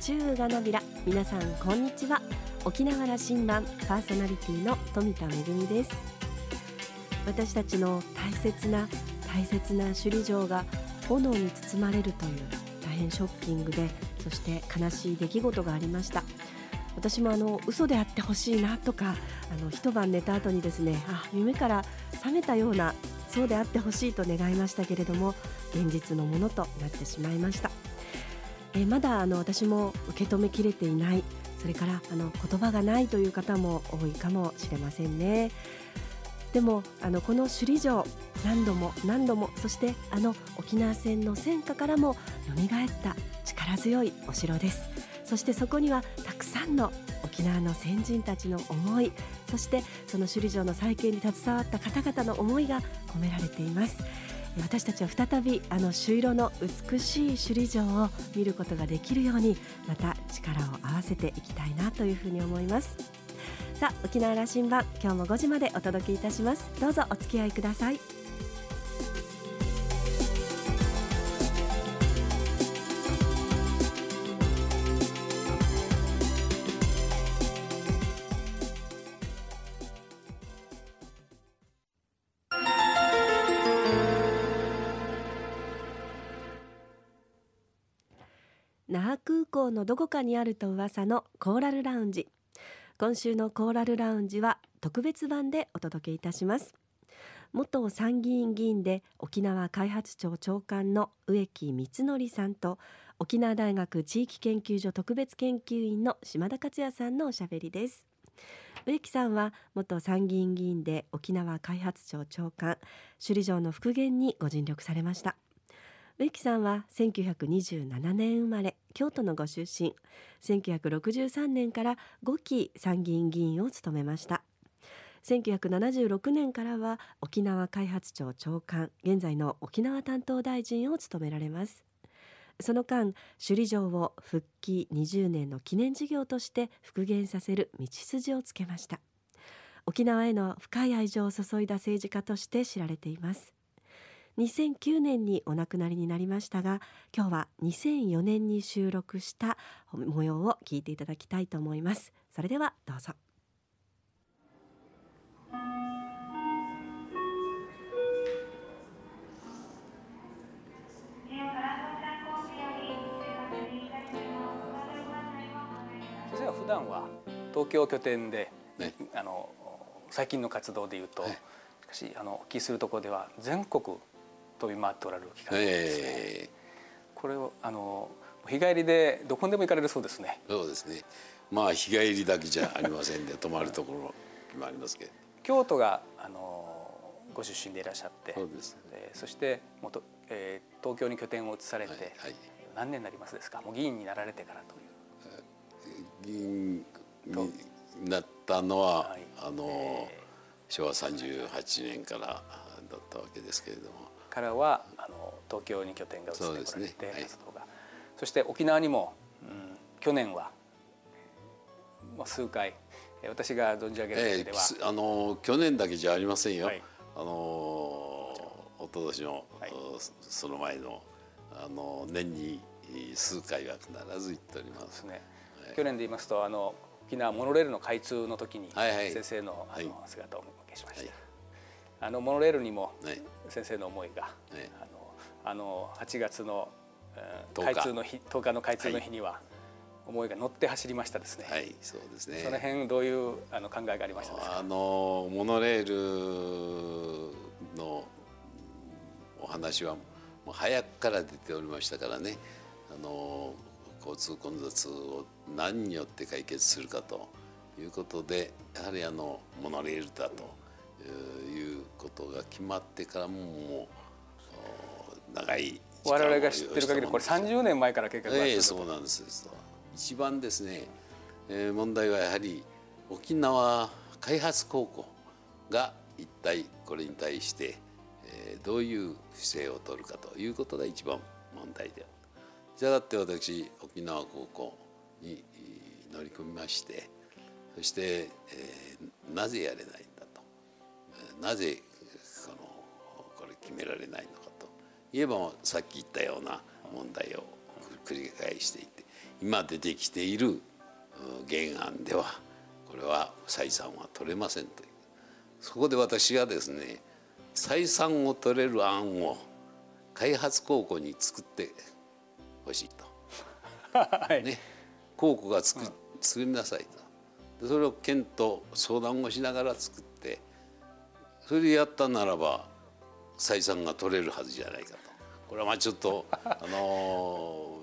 中がなびら。皆さんこんにちは。沖縄羅針盤パーソナリティの富田恵です。私たちの大切な大切な首里城が炎に包まれるという大変ショッキングでそして悲しい出来事がありました。私もあの嘘であってほしいなとかあの一晩寝た後にですねあ夢から覚めたようなそうであってほしいと願いましたけれども現実のものとなってしまいました。えまだあの私も受け止めきれていない。それからあの言葉がないという方も多いかもしれませんね。でもあのこの首里城何度も何度もそしてあの沖縄戦の戦火からも蘇った力強いお城です。そしてそこにはたくさんの沖縄の先人たちの思いそしてその首里城の再建に携わった方々の思いが込められています。私たちは再びあの朱色の美しい首里城を見ることができるようにまた力を合わせていきたいなというふうに思います。さあ沖縄羅針盤今日も5時までお届けいたします。どうぞお付き合いください。那覇空港のどこかにあると噂のコーラルラウンジ。今週のコーラルラウンジは特別版でお届けいたします。元参議院議員で沖縄開発庁長官の植木光則さんと沖縄大学地域研究所特別研究員の島田克也さんのおしゃべりです。植木さんは元参議院議員で沖縄開発庁長官首里城の復元にご尽力されました。植木さんは1927年生まれ京都のご出身。1963年から5期参議院議員を務めました。1976年からは沖縄開発庁長官現在の沖縄担当大臣を務められます。その間首里城を復帰20年の記念事業として復元させる道筋をつけました。沖縄への深い愛情を注いだ政治家として知られています。2009年にお亡くなりになりましたが今日は2004年に収録した模様を聞いていただきたいと思います。それではどうぞ。先生は普段は東京拠点で、ね、あの最近の活動でいうと、はい、しかしあのお聞きするところでは全国飛び回っておられる機会ですね、えー、これをあの日帰りでどこにでも行かれるそうですね。そうですね。まあ日帰りだけじゃありませんで泊まるところもありますけど。京都があのご出身でいらっしゃって。そうです、えー、そして元、えー、東京に拠点を移されて、はいはい、何年になりますですか？もう議員になられてからという。議員になったのは、はい、あの、えー、昭和38年からだったわけですけれどもからはあの東京に拠点が移ってこられて、ね。はい、活動がそして沖縄にも、うん、去年は、まあ、数回私が存じ上げるだでは、えー、あの去年だけじゃありませんよ、はい、あのおととしの、はい、その前のあの年に数回は必ず行っております。ね、はい、去年で言いますとあの沖縄モノレールの開通の時に先生の,、あの姿をお受けしました。あのモノレールにも先生の思いが、はい、あのあの8月の、開通の日10日の開通の日には、思いが乗って走りましたですね。はい、そうですね。その辺どういうあの考えがありましたあのモノレールのお話はもう早くから出ておりましたからね。あの交通混雑を何によって解決するかということでやはりあのモノレールだということが決まってからももう長い我々が知ってる限りこれ30年前から計画があええそうなんです。一番ですね、えー、問題はやはり沖縄開発高校が一体これに対して、えー、どういう姿勢を取るかということが一番問題である。じゃあだって私沖縄高校に乗り込みましてそして、えー、なぜやれないなぜこのこれ決められないのかと。いえばさっき言ったような問題を繰り返していて今出てきている原案ではこれは採算は取れませんという。そこで私がですね採算を取れる案を開発高校に作ってほしいと。はい、ね、高校が作,、作りなさいと。それを県と相談をしながら作ってそれでやったならば採算が取れるはずじゃないかと。これはまあちょっとあの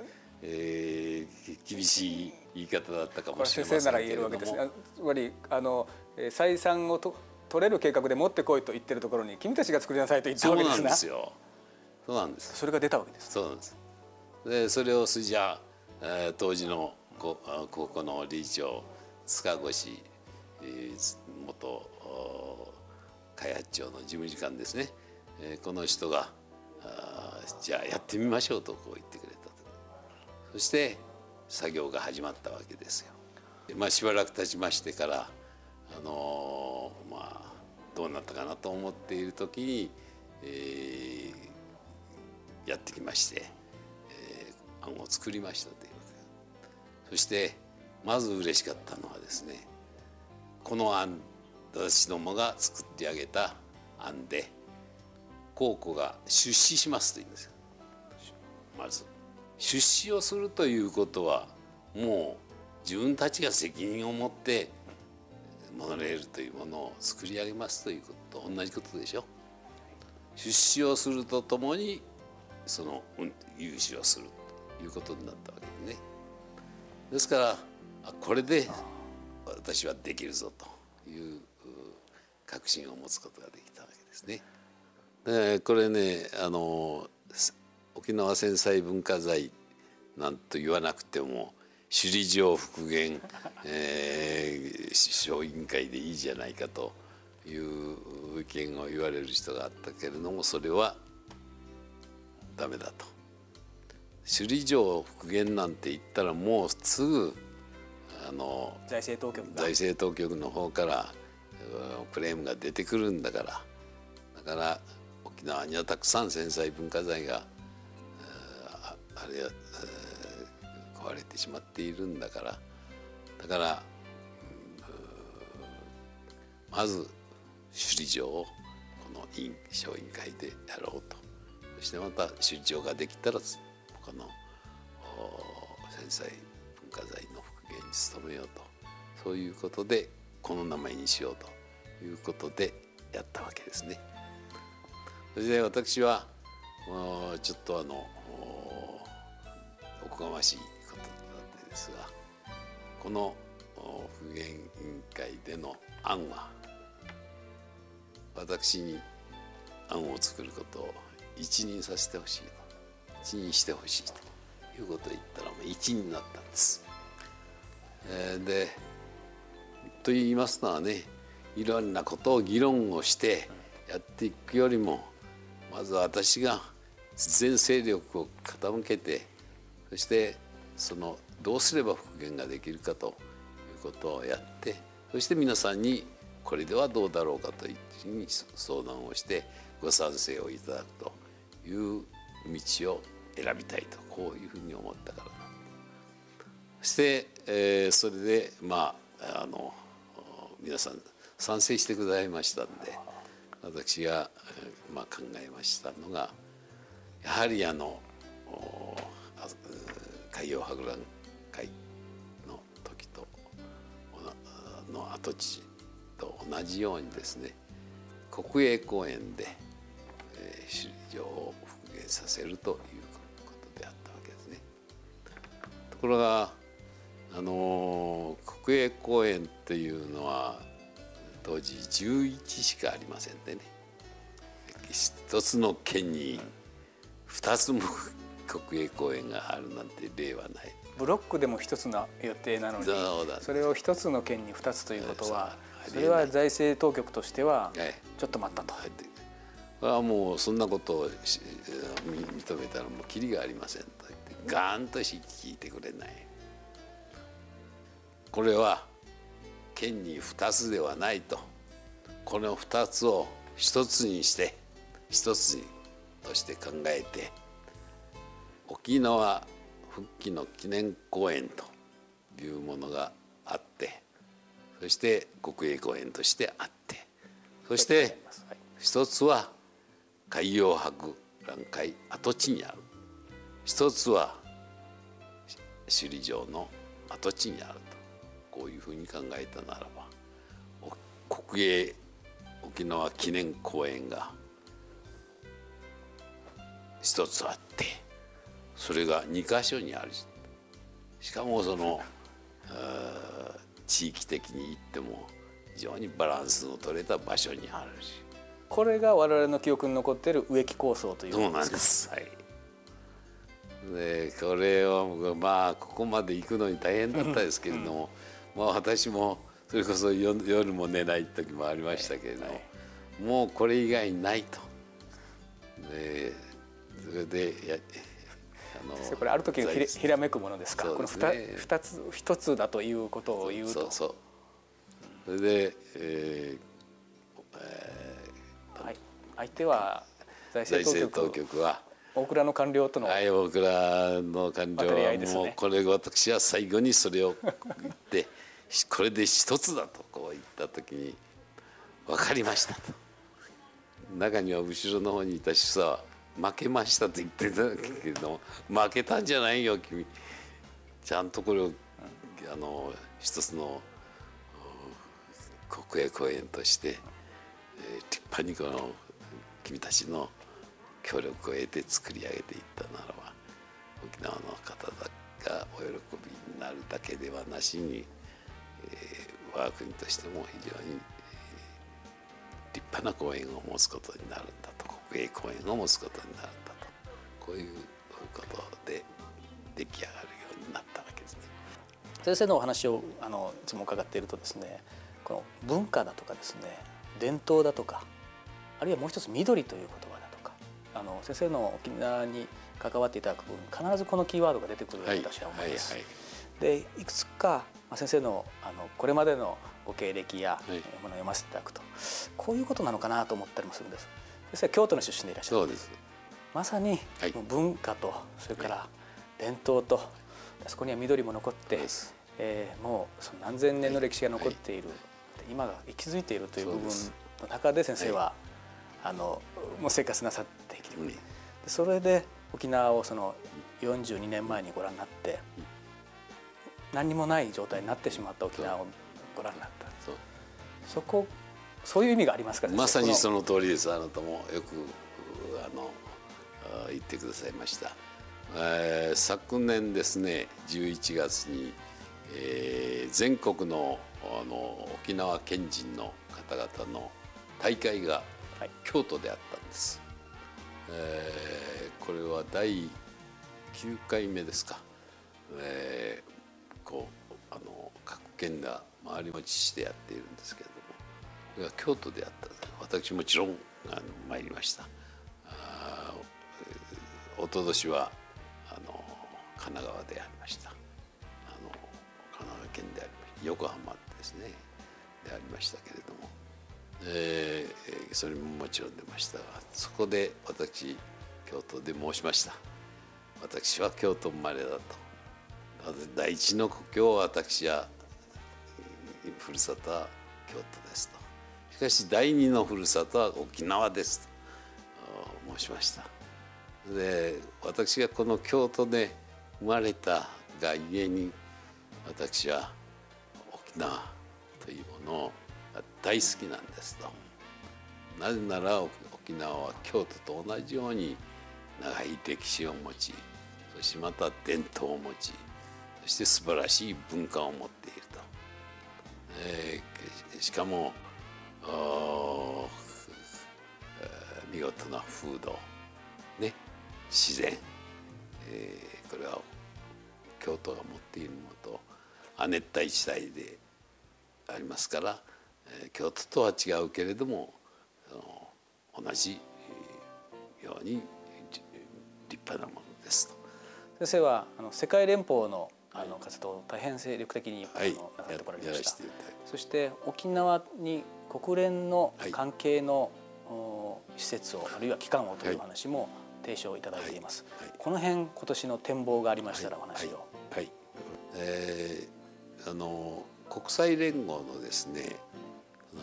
ー、えー、厳しい言い方だったかもしれません先生なら言えるわけですね。つまりあの採算をと取れる計画で持ってこいと言ってるところに君たちが作りなさいと言ったわけですそうなんですよ。そうなんです。それが出たわけです。そうなんです。でそれをじゃあ、えー、当時の高校の理事長塚越、えー、元開発庁の事務次官ですね、えー、この人がじゃあやってみましょうとこう言ってくれたと。そして作業が始まったわけですよ。まあ、しばらく経ちましてからあのー、まあどうなったかなと思っている時に、えー、やってきまして、えー、案を作りましたというそしてまず嬉しかったのはですねこの案。私どもが作ってあげた案で高校が出資しますと言うんですよ。まず。出資をするということはもう自分たちが責任を持ってモノレールというものを作り上げますということと同じことでしょ。出資をするとともにその融資をするということになったわけですね。ですからこれで私はできるぞという確信を持つことができたわけですね。でこれねあの沖縄戦災文化財なんと言わなくても首里城復元、えー、小委員会でいいじゃないかという意見を言われる人があったけれどもそれはダメだと。首里城復元なんて言ったらもうすぐあの財政当局財政当局の方からクレームが出てくるん。だからだから沖縄にはたくさん。戦災文化財があれ壊れてしまっているん。だからだからまず首里城をこの委員小委員会でやろうとそしてまた首里城ができたら他の戦災文化財の復元に努めようとそういうことでこの名前にしようということでやったわけですね。それで私はちょっとあのおこがましいことだったですがこの復元委員会での案は私に案を作ることを一任させてほしいと一任してほしいということを言ったらもう一任になったんです。えー、でと言いますのはねいろんなことを議論をしてやっていくよりもまず私が全勢力を傾けてそしてそのどうすれば復元ができるかということをやってそして皆さんにこれではどうだろうかというふうに相談をしてご賛成をいただくという道を選びたいとこういうふうに思ったからそして、えー、それでまああの皆さん賛成してくださいましたんで私が、まあ、考えましたのがやはりあの海洋博覧会の時との跡地と同じようにですね国営公園で、えー、首里城を復元させるということであったわけですね。ところがあの国営公園っていうのは当時11しかありませんでね。一つの県に2つも国営公園があるなんて例はない。ブロックでも一つの予定なのにそれを一つの県に2つということはそれは財政当局としてはちょっと待ったと。はもうそんなことを認めたらもうきりがありませんと言ってガーンと聞いてくれないこれは県に2つではないと。この2つを1つにして1つとして考えて沖縄復帰の記念公園というものがあってそして国営公園としてあってそして一つは海洋博覧会跡地にある。一つは首里城の跡地にある。こういうふうに考えたならば国営沖縄記念公園が一つあってそれが2か所にある。しかもその地域的に言っても非常にバランスの取れた場所にあるし。これが我々の記憶に残っている植木構想というそうなんです、はい、でこれをまあここまで行くのに大変だったですけれども、まあ私もそれこそ夜も寝ない時もありましたけれども、はい、もうこれ以外ないと。でそれでやあのこれある時ひひらめくものですか、ね、この 2, 2つ一つだということを言うと。そうそうそれで、えーえーはい、相手は財政当局は大蔵の官僚とのはい大蔵の官僚。はもうこれ私は最後にそれを言って これで一つだとこう言った時に分かりましたと。中には後ろの方にいた主査は負けましたと言ってたけど負けたんじゃないよ君。ちゃんとこれをあの一つの国営公園として、えー、立派にこの君たちの協力を得て作り上げていったならば沖縄の方がお喜びになるだけではなしに、えー、我が国としても非常に、えー、立派な公園を持つことになるんだと国営公園を持つことになるんだとこういうことで出来上がるようになったわけですね。先生のお話をあのいつも伺っているとですねこの文化だとかですね伝統だとかあるいはもう一つ緑という言葉だとあの先生の沖縄に関わっていただく分必ずこのキーワードが出てくるように私は思います。はいはい。はい、でいくつか先生のあのこれまでのご経歴やものを読ませていただくと、こういうことなのかなと思ったりもするんです。先生は京都の出身でいらっしゃる。そうです。まさに文化とそれから伝統と、そこには緑も残って、えー、もうその何千年の歴史が残っている、今が息づいているという部分の中で先生は、あのもう生活なさってきて、うん、それで沖縄をその42年前にご覧になって、何にもない状態になってしまった沖縄をご覧になった。そこそういう意味がありますかまさにその。通りです。あなたもよくあの言ってくださいました、えー、昨年ですね11月に、えー、全国のあの沖縄県人の方々の大会が京都であったんです、はい、えー、これは第9回目ですか、えー、こうあの各県が回り持ちしてやっているんですけれども。が京都であった私もちろんあの参りました。あおととしはあの神奈川でありました。あの神奈川県でありました。横浜ですね。でありましたけれども、えー、それももちろん出ましたがそこで私京都で申しました。私は京都生まれだと。第一の故郷は私はふるさとは京都ですと。しかし第二のふるさとは沖縄ですと申しました。で私がこの京都で生まれたがゆえに私は沖縄というものが大好きなんですと。なぜなら沖縄は京都と同じように長い歴史を持ちそしてまた伝統を持ちそして素晴らしい文化を持っていると、えー、しかも見事な風土ね自然、えー、これは京都が持っているものと亜熱帯地帯でありますから、京都とは違うけれども同じように立派なものですと。先生はあの世界連邦のあの活動を大変精力的に、はい、なさってこられました。そして沖縄に国連の関係の、施設をあるいは機関をという話も提唱いただいています、はい。はい、この辺今年の展望がありましたらお話を。はい、はい、えー、あの国際連合のですね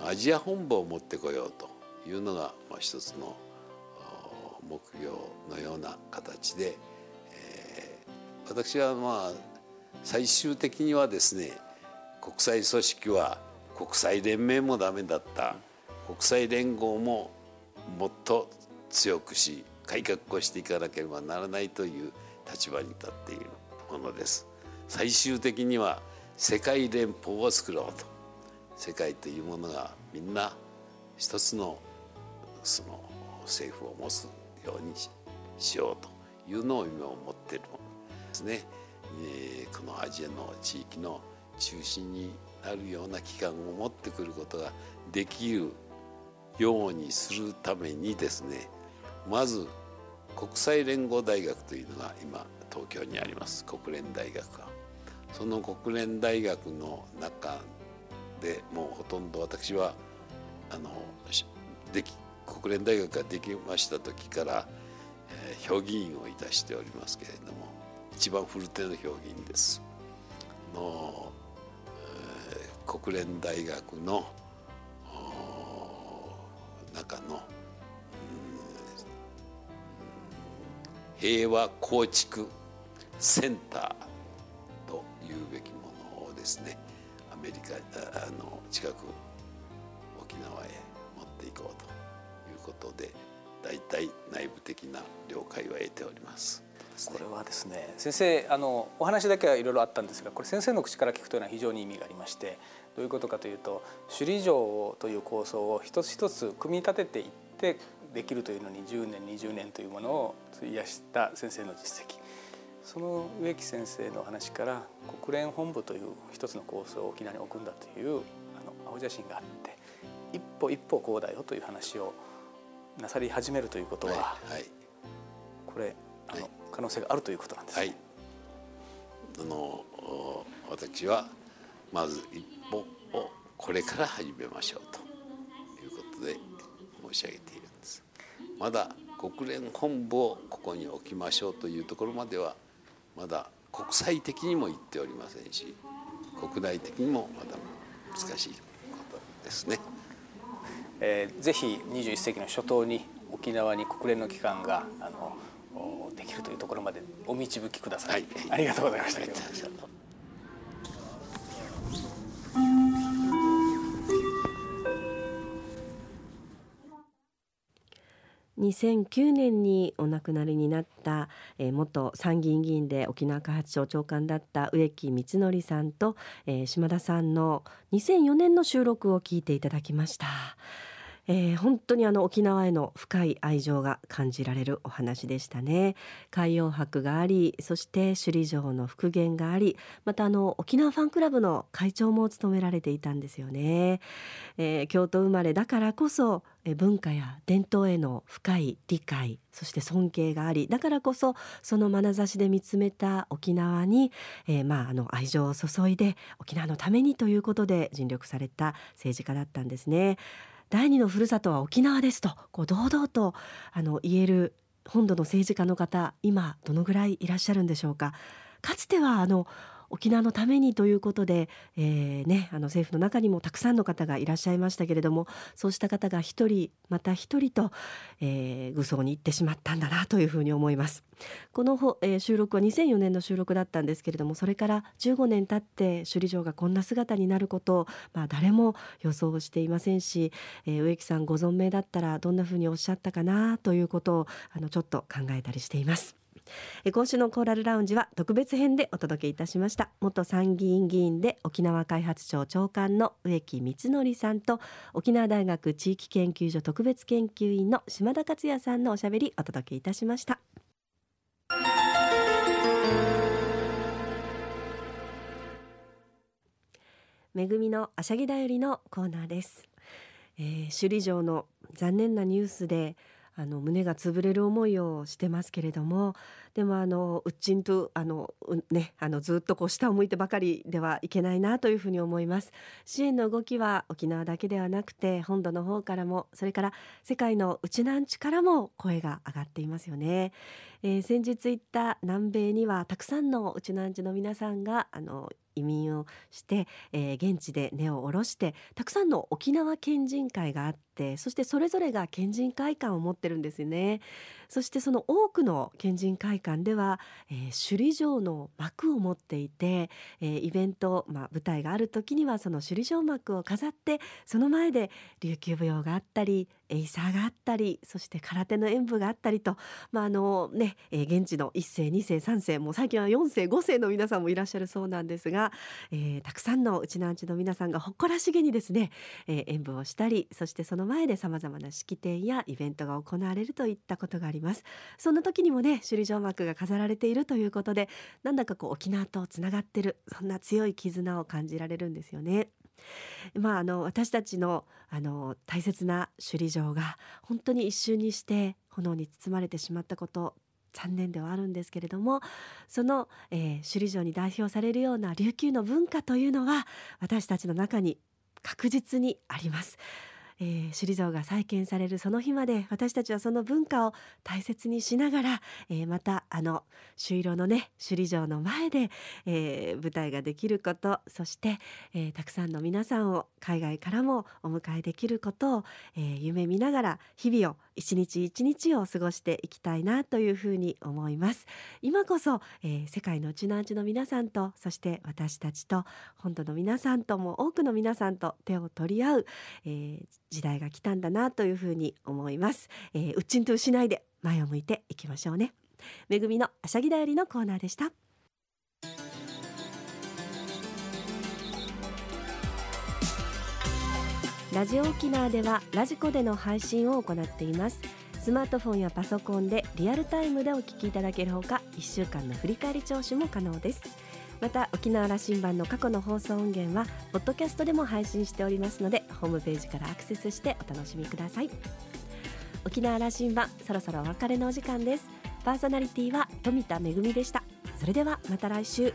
アジア本部を持ってこようというのが、まあ、一つの目標のような形で、えー、私はまあ最終的にはですね国際組織は国際連盟もダメだった国際連合ももっと強くし改革をしていかなければならないという立場に立っているものです。最終的には世界連邦を作ろうと世界というものがみんな一つのその政府を持つようにしようというのを今思ってるものですね。えー、このアジアの地域の中心になるような機関を持ってくることができるようにするためにですねまず国際連合大学というのが今東京にあります国連大学はその国連大学の中でもうほとんど私はあのでき国連大学ができました時から、えー、評議員をいたしておりますけれども一番古手の評議員です。の、えー、国連大学の中の、平和構築センターというべきものをですねメリカあの近く沖縄へ持っていこうということで大体内部的な了解は得ております。これはですね先生あのお話だけはいろいろあったんですがこれ先生の口から聞くというのは非常に意味がありましてどういうことかというと首里城という構想を一つ一つ組み立てていってできるというのに10年20年というものを費やした先生の実績その植木先生の話から国連本部という一つの構想を沖縄に置くんだというあの青写真があって一歩一歩こうだよという話をなさり始めるということは、はいはい、これあの、はい、可能性があるということなんです、ね、はい、あの私はまず一歩をこれから始めましょうということで申し上げているんです。まだ国連本部をここに置きましょうというところまではまだ国際的にも言っておりませんし国内的にもまだ難しいことですね。えー、ぜひ21世紀の初頭に沖縄に国連の機関があのできるというところまでお導きください、はい、ありがとうございました。2009年にお亡くなりになった、えー、元参議院議員で沖縄開発庁長官だった植木光則さんと、えー、島田さんの2004年の収録を聞いていただきました。えー、本当にあの沖縄への深い愛情が感じられるお話でしたね海洋博がありそして首里城の復元がありまたあの沖縄ファンクラブの会長も務められていたんですよね、えー、京都生まれだからこそ文化や伝統への深い理解そして尊敬がありだからこそその眼差しで見つめた沖縄に、えー、まあ、あの愛情を注いで沖縄のためにということで尽力された政治家だったんですね。第二のふるさとは沖縄ですとこう堂々とあの言える本土の政治家の方今どのぐらいいらっしゃるんでしょうかかつてはあの沖縄のためにということで、えーね、あの政府の中にもたくさんの方がいらっしゃいましたけれどもそうした方が一人また一人と、えー、愚葬に行ってしまったんだなというふうに思います。この、えー、収録は2004年の収録だったんですけれどもそれから15年経って首里城がこんな姿になることを、まあ、誰も予想していませんし、えー、植木さんご存命だったらどんなふうにおっしゃったかなということをあのちょっと考えたりしています。今週のコーラルラウンジは特別編でお届けいたしました。元参議院議員で沖縄開発庁長官の植木光則さんと沖縄大学地域研究所特別研究員の島田克也さんのおしゃべりお届けいたしました。めぐみのあしゃぎだよりのコーナーです、えー、首里城の残念なニュースであの胸が潰れる思いをしてますけれどもでもあのうっちんとあの、ね、あのずっとこう下を向いてばかりではいけないなというふうに思います。支援の動きは沖縄だけではなくて本土の方からもそれから世界の内南地からも声が上がっていますよね、えー、先日行った南米にはたくさんの内南地の皆さんがあの移民をして、えー、現地で根を下ろしてたくさんの沖縄県人会があってそしてそれぞれが県人会館を持ってるんですよね。そしてその多くの県人会館では、えー、首里城の幕を持っていて、えー、イベント、まあ、舞台がある時にはその首里城幕を飾ってその前で琉球舞踊があったりエイサーがあったりそして空手の演舞があったりと、まああのねえ、現地の1世2世3世もう最近は4世5世の皆さんもいらっしゃるそうなんですが、えー、たくさんのうちなんちの皆さんが誇らしげにですね、えー、演舞をしたりそしてその前でさまざまな式典やイベントが行われるといったことがありますそんな時にもね首里城幕が飾られているということでなんだかこう沖縄とつながってるそんな強い絆を感じられるんですよね。まあ、あの私たちのあの大切な首里城が本当に一瞬にして炎に包まれてしまったこと残念ではあるんですけれどもその、えー、首里城に代表されるような琉球の文化というのは私たちの中に確実にあります。首里城が再建されるその日まで私たちはその文化を大切にしながら、えー、またあの朱色のね首里城の前で、えー、舞台ができることそして、えー、たくさんの皆さんを海外からもお迎えできることを、えー、夢見ながら日々を一日一日を過ごしていきたいなというふうに思います。今こそ、えー、世界のうちのうちの皆さんとそして私たちと本土の皆さんとも多くの皆さんと手を取り合う、えー、時代が来たんだなというふうに思います、えー、うっちんとしないで前を向いていきましょうね。めぐみのあしゃぎだよりのコーナーでした。ラジオ沖縄ではラジコでの配信を行っています。スマートフォンやパソコンでリアルタイムでお聞きいただけるほか1週間の振り返り聴取も可能です。また沖縄羅針盤の過去の放送音源はポッドキャストでも配信しておりますのでホームページからアクセスしてお楽しみください。沖縄羅針盤そろそろお別れのお時間です。パーソナリティは富田恵でした。それではまた来週。